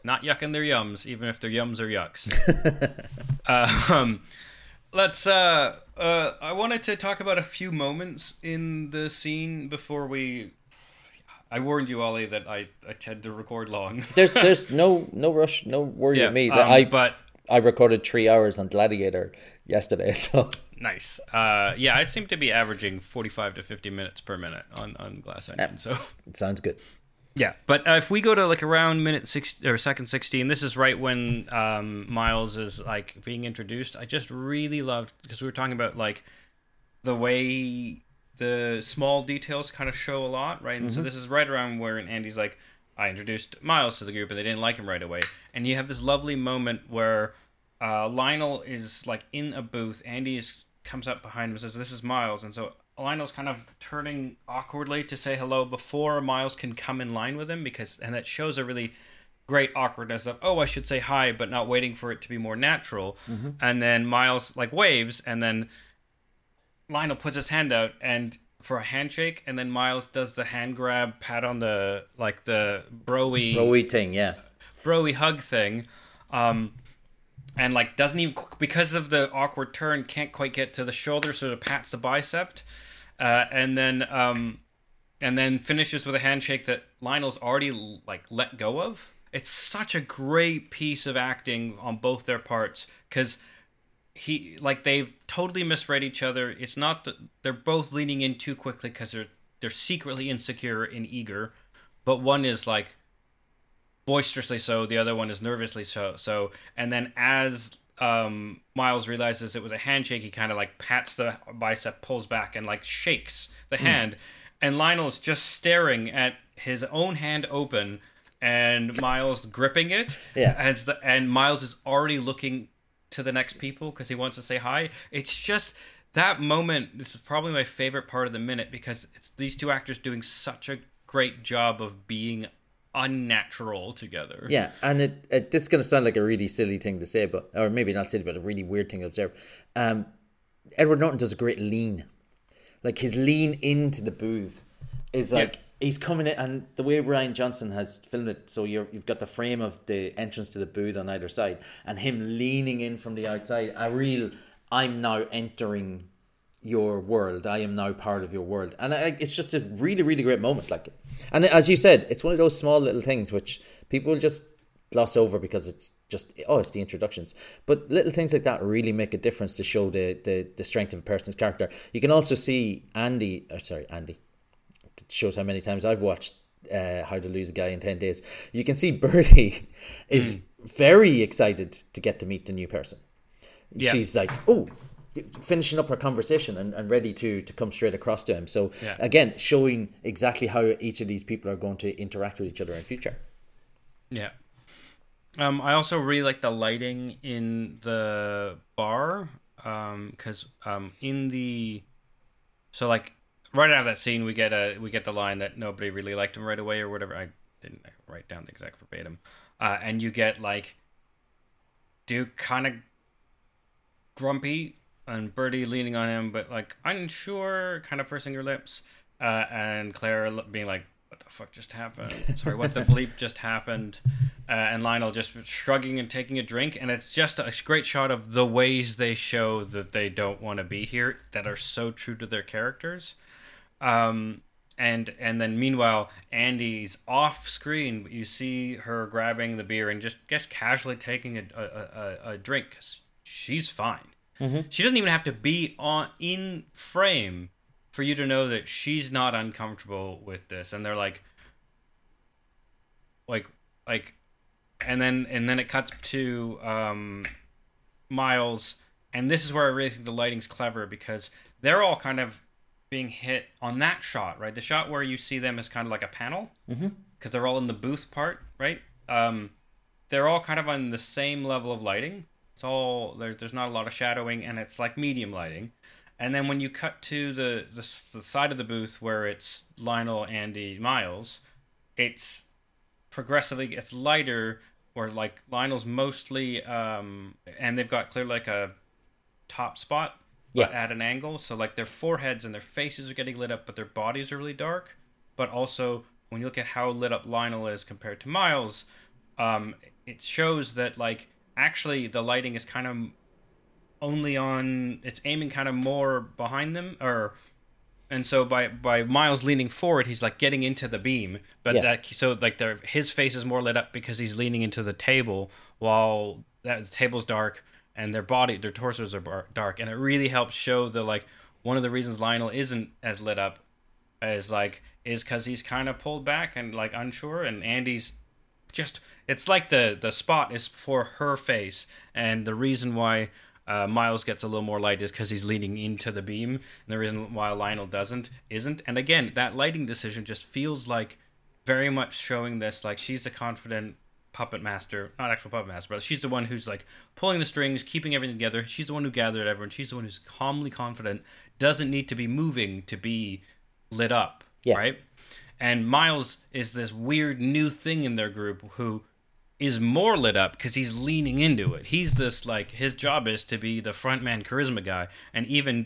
not yucking their yums, even if their yums are yucks. uh, um, let's. Uh, uh, I wanted to talk about a few moments in the scene before we. I warned you, Ollie, that I, I tend to record long. There's there's no no rush, no worry yeah, with me. That um, I but I recorded three hours on Gladiator yesterday, so Nice. Uh, yeah, I seem to be averaging 45 to 50 minutes per minute on, on Glass Onion. So it sounds good. Yeah, but uh, if we go to like around minute six or second 16, this is right when um, Miles is like being introduced. I just really loved because we were talking about like the way the small details kind of show a lot, right? And so this is right around where Andy's like, I introduced Miles to the group and they didn't like him right away. And you have this lovely moment where uh, Lionel is like in a booth. Andy is, comes up behind him and says, This is Miles. And so Lionel's kind of turning awkwardly to say hello before Miles can come in line with him because, and that shows a really great awkwardness of, oh, I should say hi, but not waiting for it to be more natural. And then Miles like waves and then Lionel puts his hand out and for a handshake, and then Miles does the hand grab, pat on the like the broy Rowie thing, yeah. broy hug thing, um, and like doesn't even because of the awkward turn can't quite get to the shoulder, so it pats the bicep, uh, and then um, and then finishes with a handshake that Lionel's already like let go of. It's such a great piece of acting on both their parts because he like they've totally misread each other. It's not that they're both leaning in too quickly because they're they're secretly insecure and eager, but one is like boisterously so, the other one is nervously so. So, and then as um, Miles realizes it was a handshake, he kind of like pats the bicep, pulls back, and like shakes the hand, and Lionel's just staring at his own hand open. And Miles gripping it, Yeah. As the and Miles is already looking to the next people because he wants to say hi. It's just that moment. It's probably my favorite part of the minute because it's these two actors doing such a great job of being unnatural together. Yeah, and it, it this is going to sound like a really silly thing to say, but or maybe not silly, but a really weird thing to observe. Um, Edward Norton does a great lean, like his lean into the booth is like he's coming in, and the way Rian Johnson has filmed it, so you're you've got the frame of the entrance to the booth on either side, and him leaning in from the outside, a real I'm now entering your world. I am now part of your world, and I, it's just a really, really great moment. Like, and as you said, it's one of those small little things which people just gloss over because it's just oh, it's the introductions. But little things like that really make a difference to show the the, the strength of a person's character. You can also see Andy, or sorry, Andy. It shows how many times I've watched uh, How to Lose a Guy in Ten Days. You can see Birdie is very excited to get to meet the new person. Yeah. She's like, oh, finishing up our conversation and, and ready to to come straight across to him. So Yeah. again, showing exactly how each of these people are going to interact with each other in future. Yeah. Um, I also really like the lighting in the bar because um, in the so like right out of that scene we get a we get the line that nobody really liked him right away or whatever. I didn't write down the exact verbatim, uh, and you get like Duke kind of grumpy and Birdie leaning on him, but like unsure, kind of pursing her lips, uh, and Claire being like, "What the fuck just happened? Sorry, what the bleep just happened?" Uh, and Lionel just shrugging and taking a drink, and it's just a great shot of the ways they show that they don't want to be here, that are so true to their characters. Um, and and then meanwhile, Andy's off screen. You see her grabbing the beer and just just casually taking a a, a, a drink she's fine. She doesn't even have to be on in frame for you to know that she's not uncomfortable with this. And they're like, like, like, and then and then it cuts to um, Miles, and this is where I really think the lighting's clever because they're all kind of being hit on that shot, right? The shot where you see them as kind of like a panel, because they're all in the booth part, right? Um, they're all kind of on the same level of lighting. It's all there's there's not a lot of shadowing, and it's like medium lighting. And then when you cut to the the, the side of the booth where it's Lionel, Andy, Miles, it's progressively gets lighter. Or like Lionel's mostly, um, and they've got clear like a top spot, but at an angle. So like their foreheads and their faces are getting lit up, but their bodies are really dark. But also when you look at how lit up Lionel is compared to Miles, um, it shows that like actually the lighting is kind of only on it's aiming kind of more behind them or and so by by Miles leaning forward he's like getting into the beam but Yeah. that so like their his face is more lit up because he's leaning into the table while that the table's dark and their body, their torsos are bar- dark, and it really helps show the like one of the reasons Lionel isn't as lit up as like is because he's kind of pulled back and like unsure, and Andy's just it's like the the spot is for her face, and the reason why. Uh, Miles gets a little more light is because he's leaning into the beam, and the reason why Lionel doesn't isn't. And again, that lighting decision just feels like very much showing this like she's the confident puppet master, not actual puppet master, but she's the one who's like pulling the strings, keeping everything together. She's the one who gathered everyone. She's the one who's calmly confident, doesn't need to be moving to be lit up, Yeah. right? And Miles is this weird new thing in their group who is more lit up because he's leaning into it. He's this like his job is to be the front man charisma guy, and even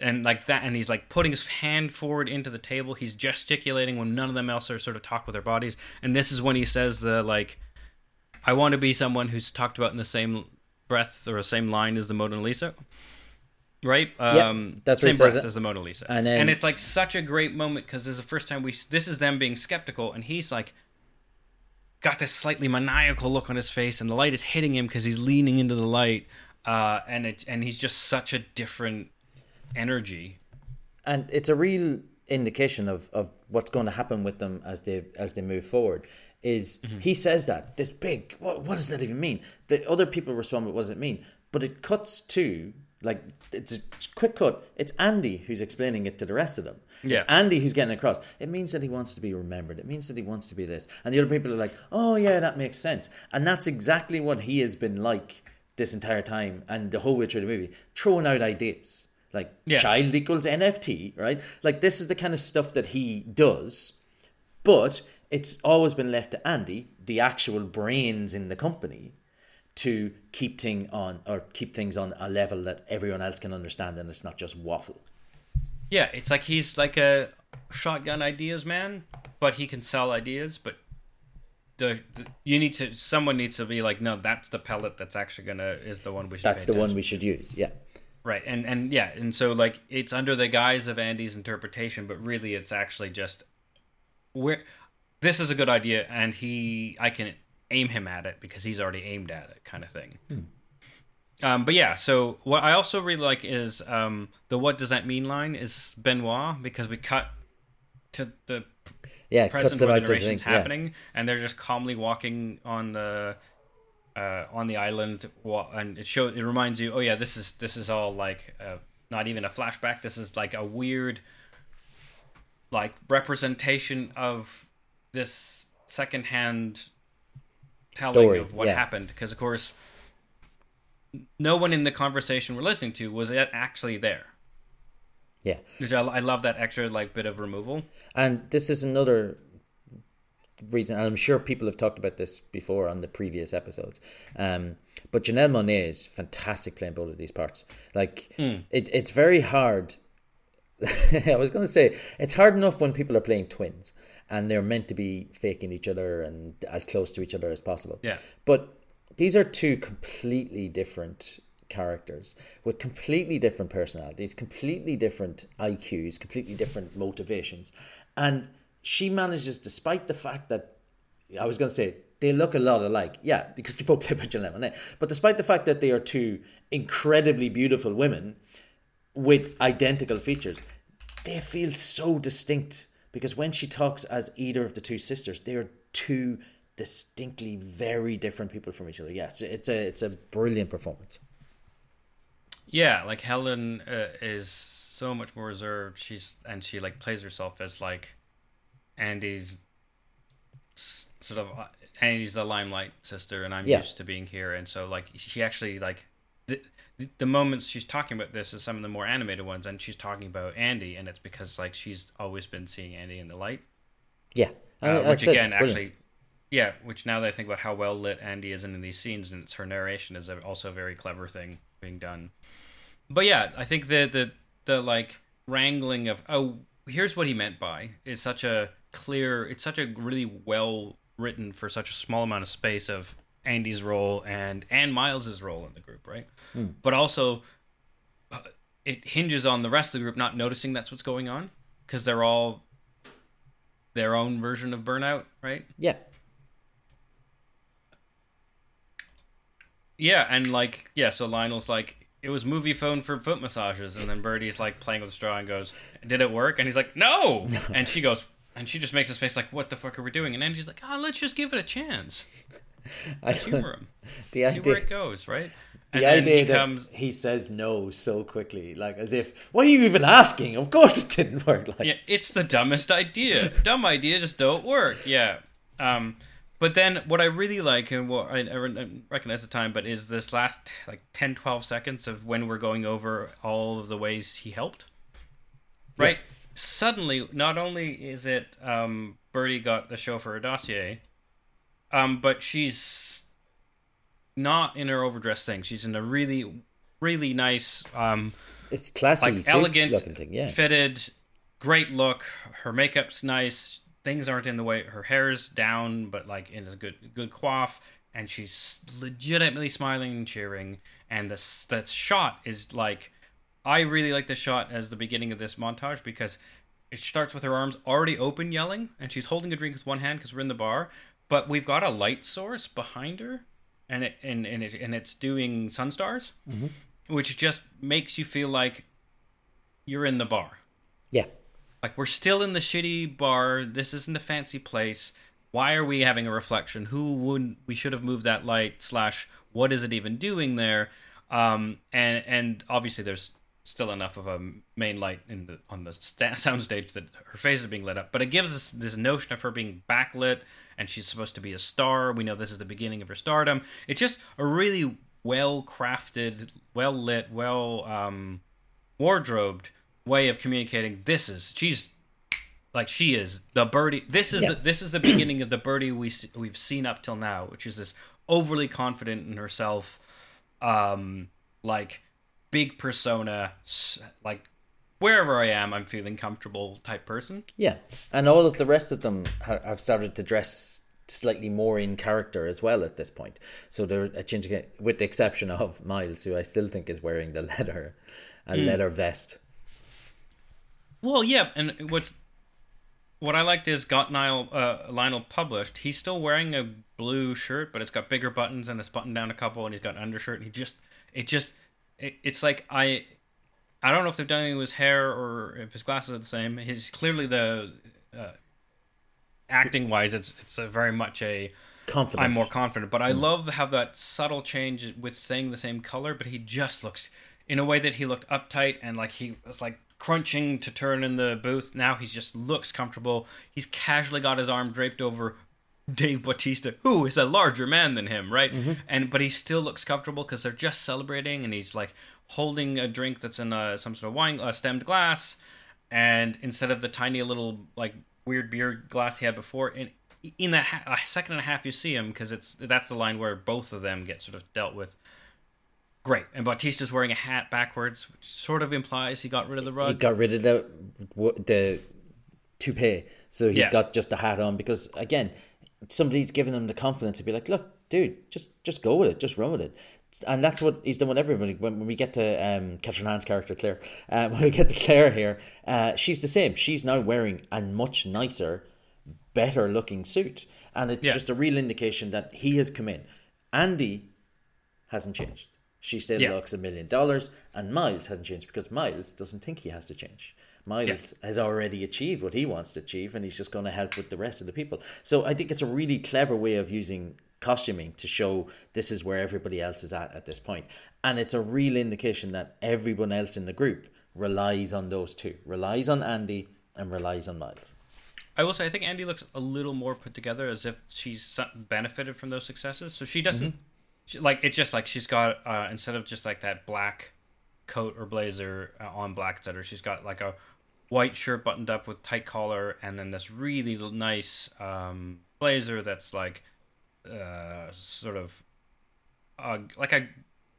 and like that, and he's like putting his hand forward into the table. He's gesticulating when none of them else are sort of talk with their bodies, and this is when he says the like, "I want to be someone who's talked about in the same breath or the same line as the Mona Lisa." Right, um, that's same breath it. as the Mona Lisa, And then- and it's like such a great moment because this is the first time we. This is them being skeptical, and he's like, got this slightly maniacal look on his face, and the light is hitting him because he's leaning into the light, uh, and it and he's just such a different energy. and it's a real indication of, of what's going to happen with them as they as they move forward is he says that this big what, what does that even mean the other people respond what does it mean but it cuts to like it's a quick cut. It's andy who's explaining it to the rest of them. It's andy who's getting across. It means that he wants to be remembered. It means that he wants to be this. And the other people are like oh yeah that makes sense. And that's exactly what he has been like this entire time and the whole way through the movie. Throwing out ideas. Like Yeah. child equals NFT, right? Like this is the kind of stuff that he does, but it's always been left to Andy, the actual brains in the company, to keep thing on or keep things on a level that everyone else can understand and it's not just waffle. Yeah, it's like he's like a shotgun ideas man, but he can sell ideas. But the, the you need to someone needs to be like, no, that's the pellet that's actually gonna is the one we should. That's the one we should use. Yeah. Right, and and yeah, and so like it's under the guise of Andy's interpretation, but really it's actually just where this is a good idea, and he I can aim him at it because he's already aimed at it, kind of thing. Um, but yeah, so what I also really like is um, the "What does that mean?" line is Benoit because we cut to the Yeah, present where the narration's think, yeah. happening, and they're just calmly walking on the uh, on the island, and it show it reminds you, oh yeah, this is this is all like uh, not even a flashback. This is like a weird like representation of this secondhand telling Story, of what yeah. happened, because of course. No one in the conversation we're listening to was actually there. Yeah. Which I, I love that extra like bit of removal. And this is another reason, and I'm sure people have talked about this before on the previous episodes. Um, but Janelle Monáe is fantastic playing both of these parts. Like, it, it's very hard. I was going to say, it's hard enough when people are playing twins and they're meant to be faking each other and as close to each other as possible. Yeah. But these are two completely different characters with completely different personalities, completely different IQs, completely different motivations. And she manages, despite the fact that I was going to say they look a lot alike, yeah, because they both play by Janelle Monáe. But despite the fact that they are two incredibly beautiful women with identical features, they feel so distinct because when she talks as either of the two sisters, they are two distinctly very different people from each other. Yeah, it's a, it's a it's a brilliant performance. Yeah, like Helen uh, is so much more reserved. She's and she like plays herself as like Andy's sort of uh, Andy's the limelight sister, and I'm Yeah. used to being here. And so like she actually like the the moments she's talking about this is some of the more animated ones, and she's talking about Andy, and it's because like she's always been seeing Andy in the light. Yeah, Uh, which it, again, actually, yeah. Which now that I think about how well lit Andy is in these scenes, and it's her narration is also a very clever thing being done. But yeah, I think the the the like wrangling of oh, here's what he meant by is such a clear. It's such a really well written for such a small amount of space of Andy's role and and Miles's role in the group, right? But also, uh, it hinges on the rest of the group not noticing that's what's going on because they're all their own version of burnout, right? yeah, Yeah, and like yeah, so Lionel's like it was Moviefone for foot massages, and then Birdie's like playing with straw and goes, "Did it work?" And he's like, "No," and she goes, and she just makes his face like, "What the fuck are we doing?" And Andy's like, "Oh, let's just give it a chance, I humor him, the see where idea, it goes, right?" the and idea he that comes, he says no so quickly, like as if, why are you even asking? Of course it didn't work. Like, yeah, it's the dumbest idea. Dumb idea just don't work. Yeah. Um, but then what I really like and what I, I recognize the time, but is this last like 10, 12 seconds of when we're going over all of the ways he helped. Right. Suddenly, not only is it um, Birdie got the show for her dossier, um, but she's not in her overdressed thing. She's in a really, really nice um, it's classy, like elegant, thing. Yeah, fitted, great look. Her makeup's nice. Things aren't in the way. Her hair's down, but like in a good good coif, and she's legitimately smiling and cheering. And this that shot is like, I really like the shot as the beginning of this montage because it starts with her arms already open, yelling, and she's holding a drink with one hand because we're in the bar. But we've got a light source behind her, and it and and it and it's doing sunstars, which just makes you feel like you're in the bar. yeah. Like we're still in the shitty bar. This isn't a fancy place. Why are we having a reflection? Who would we should have moved that light? Slash, what is it even doing there? Um, and and obviously there's still enough of a main light in the on the sta- soundstage that her face is being lit up. But it gives us this notion of her being backlit, and she's supposed to be a star. We know this is the beginning of her stardom. It's just a really well crafted, well lit, well um, wardrobed way of communicating this is she's like she is the birdie this is Yeah. the this is the beginning of the birdie we we've seen up till now which is this overly confident in herself um like big persona like wherever i am i'm feeling comfortable type person Yeah, and all of the rest of them ha- have started to dress slightly more in character as well at this point. So they're a changing, with the exception of Miles, who I still think is wearing the leather, a leather vest. Well, yeah, and what's what I liked is got Niall uh, Lionel published. He's still wearing a blue shirt, but it's got bigger buttons and it's buttoned down a couple, and he's got an undershirt. And he just, it just, it, it's like I, I don't know if they've done anything with his hair or if his glasses are the same. He's clearly the, uh, acting wise, it's it's a very much a. Confident. I'm more confident, but I love how that subtle change with saying the same color, but he just looks in a way that he looked uptight and like he was like crunching to turn in the booth. Now he just looks comfortable. He's casually got his arm draped over Dave Bautista, who is a larger man than him, right? And but he still looks comfortable because they're just celebrating, and he's like holding a drink that's in a, some sort of wine uh, stemmed glass, and instead of the tiny little like weird beer glass he had before, in in that ha- a second and a half you see him because it's that's the line where both of them get sort of dealt with. Great, and Bautista's wearing a hat backwards, which sort of implies he got rid of the rug. He got rid of the the toupee, so he's Yeah. got just the hat on because again, somebody's given him the confidence to be like, look, dude, just just go with it, just run with it. And that's what he's done with everybody. When, when we get to um, Kathryn Hahn's character Claire, uh, when we get to Claire here, uh, she's the same. She's now wearing a much nicer, better looking suit, and it's Yeah. just a real indication that he has come in. Andy hasn't changed. She still Yeah. looks a million dollars, and Miles hasn't changed because Miles doesn't think he has to change. Miles has already achieved what he wants to achieve, and he's just going to help with the rest of the people. So I think it's a really clever way of using costuming to show this is where everybody else is at at this point. point, and it's a real indication that everyone else in the group relies on those two, relies on Andy and relies on Miles. I will say, I think Andy looks a little more put together, as if she's benefited from those successes. So she doesn't she, like it's just like she's got uh, instead of just like that black coat or blazer uh, on black etc. She's got like a white shirt buttoned up with tight collar, and then this really nice um, blazer that's like uh, sort of uh, like a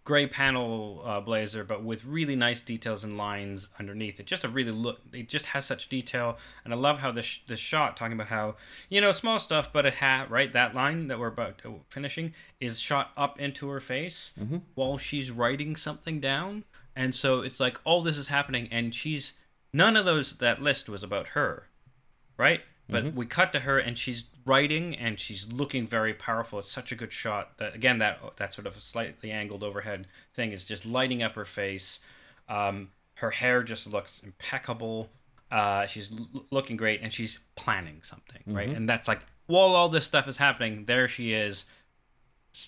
gray panel uh, blazer, but with really nice details and lines underneath. It just a really look. It just has such detail, and I love how this this shot talking about how you know small stuff, but it had right that line that we're about finishing is shot up into her face while she's writing something down, and so it's like all this is happening, and she's none of those that list was about her right? But we cut to her and she's writing and she's looking very powerful. It's such a good shot that again that that sort of slightly angled overhead thing is just lighting up her face. Um, her hair just looks impeccable. Uh, she's l- looking great and she's planning something, right? And that's like while all this stuff is happening, there she is.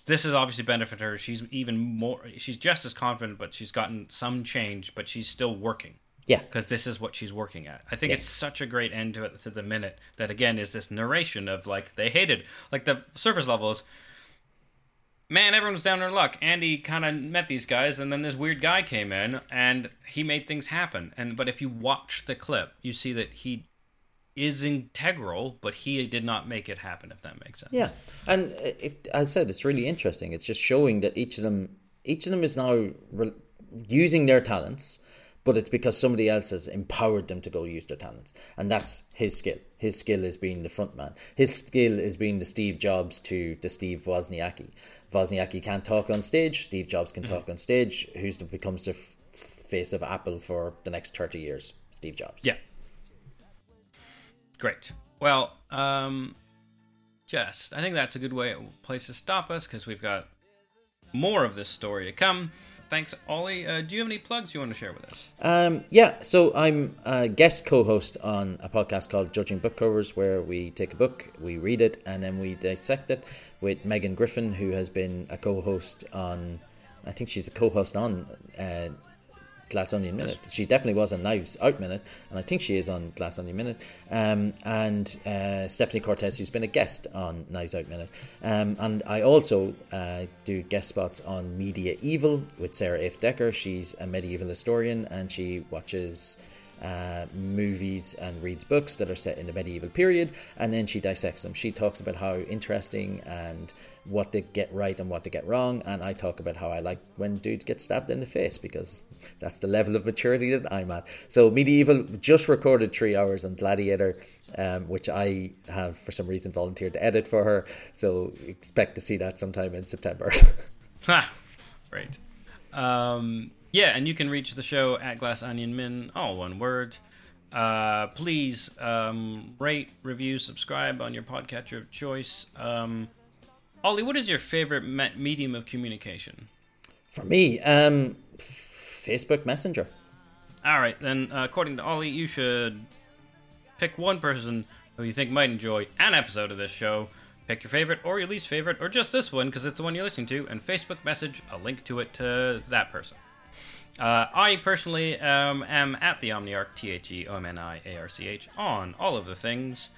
This has obviously benefited her. She's even more. She's just as confident, but she's gotten some change. But she's still working Yeah. because this is what she's working at. I think Yeah. it's such a great end to it to the minute that again is this narration of like they hated like the surface levels. Man, everyone was down on their luck. Andy kind of met these guys, and then this weird guy came in, and he made things happen. And but if you watch the clip, you see that he is integral, but he did not make it happen. If that makes sense. Yeah, and it, as I said, it's really interesting. It's just showing that each of them, each of them is now re- using their talents, but it's because somebody else has empowered them to go use their talents, and that's his skill. His skill is being the front man. His skill is being the Steve Jobs to the Steve Wozniacki. Wozniacki can't talk on stage. Steve Jobs can talk on stage. Who's the becomes the f- face of Apple for the next thirty years? Steve Jobs. Yeah. Great. Well, um, just I think that's a good way place to stop us because we've got more of this story to come. Thanks, Ollie. Uh, do you have any plugs you want to share with us? Um, yeah, so I'm a guest co-host on a podcast called Judging Book Covers, where we take a book, we read it, and then we dissect it with Megan Griffin, who has been a co-host on. I think she's a co-host on uh, Glass Onion Minute. She definitely was on Knives Out Minute, and I think she is on Glass Onion Minute. Um, and uh, Stephanie Cortez, who's been a guest on Knives Out Minute. Um, and I also uh, do guest spots on Media Evil with Sarah If Decker. She's a medieval historian, and she watches uh, movies and reads books that are set in the medieval period, and then she dissects them. She talks about how interesting and what they get right and what they get wrong, and I talk about how I like when dudes get stabbed in the face because that's the level of maturity that I'm at. So Medieval just recorded three hours on Gladiator. Um, which I have for some reason volunteered to edit for her, so expect to see that sometime in September. Ha! Great. Um, yeah, and you can reach the show at Glass Onion Min, all one word. Uh, please um, rate, review, subscribe on your podcatcher of choice. Um, Ollie, what is your favorite me- medium of communication? for me, um, Facebook Messenger. All right, then, uh, according to Ollie, you should pick one person who you think might enjoy an episode of this show. Pick your favorite or your least favorite, or just this one because it's the one you're listening to, and Facebook message a link to it to that person. Uh, I personally um, am at the Omniarch, T H E O M N I A R C H, on all of the things,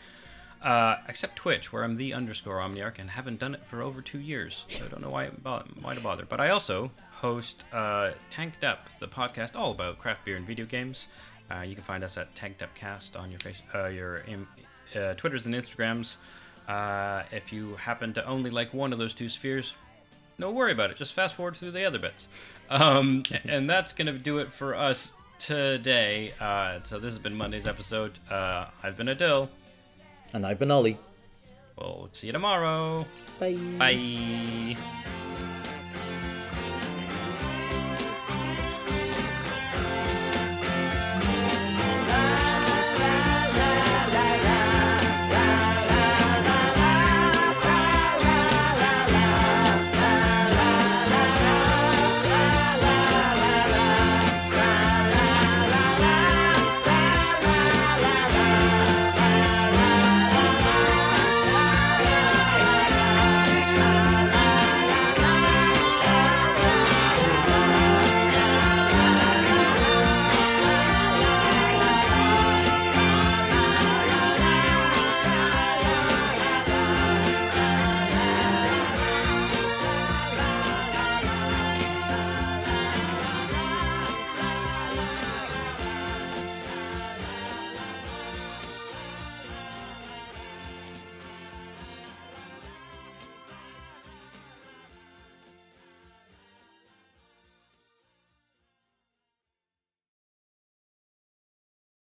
uh, except Twitch, where I'm the underscore Omniarch and haven't done it for over two years. So I don't know why, why to bother. But I also host uh, Tanked Up, the podcast all about craft beer and video games. Uh, you can find us at Tanked Up Cast on your face, uh, your uh, Twitters and Instagrams. If you happen to only like one of those two spheres, no worry about it. Just fast forward through the other bits. Um, and that's going to do it for us today. Uh, so this has been Monday's episode. Uh, I've been Aadil. And I've been Ollie. We'll see you tomorrow. Bye. Bye.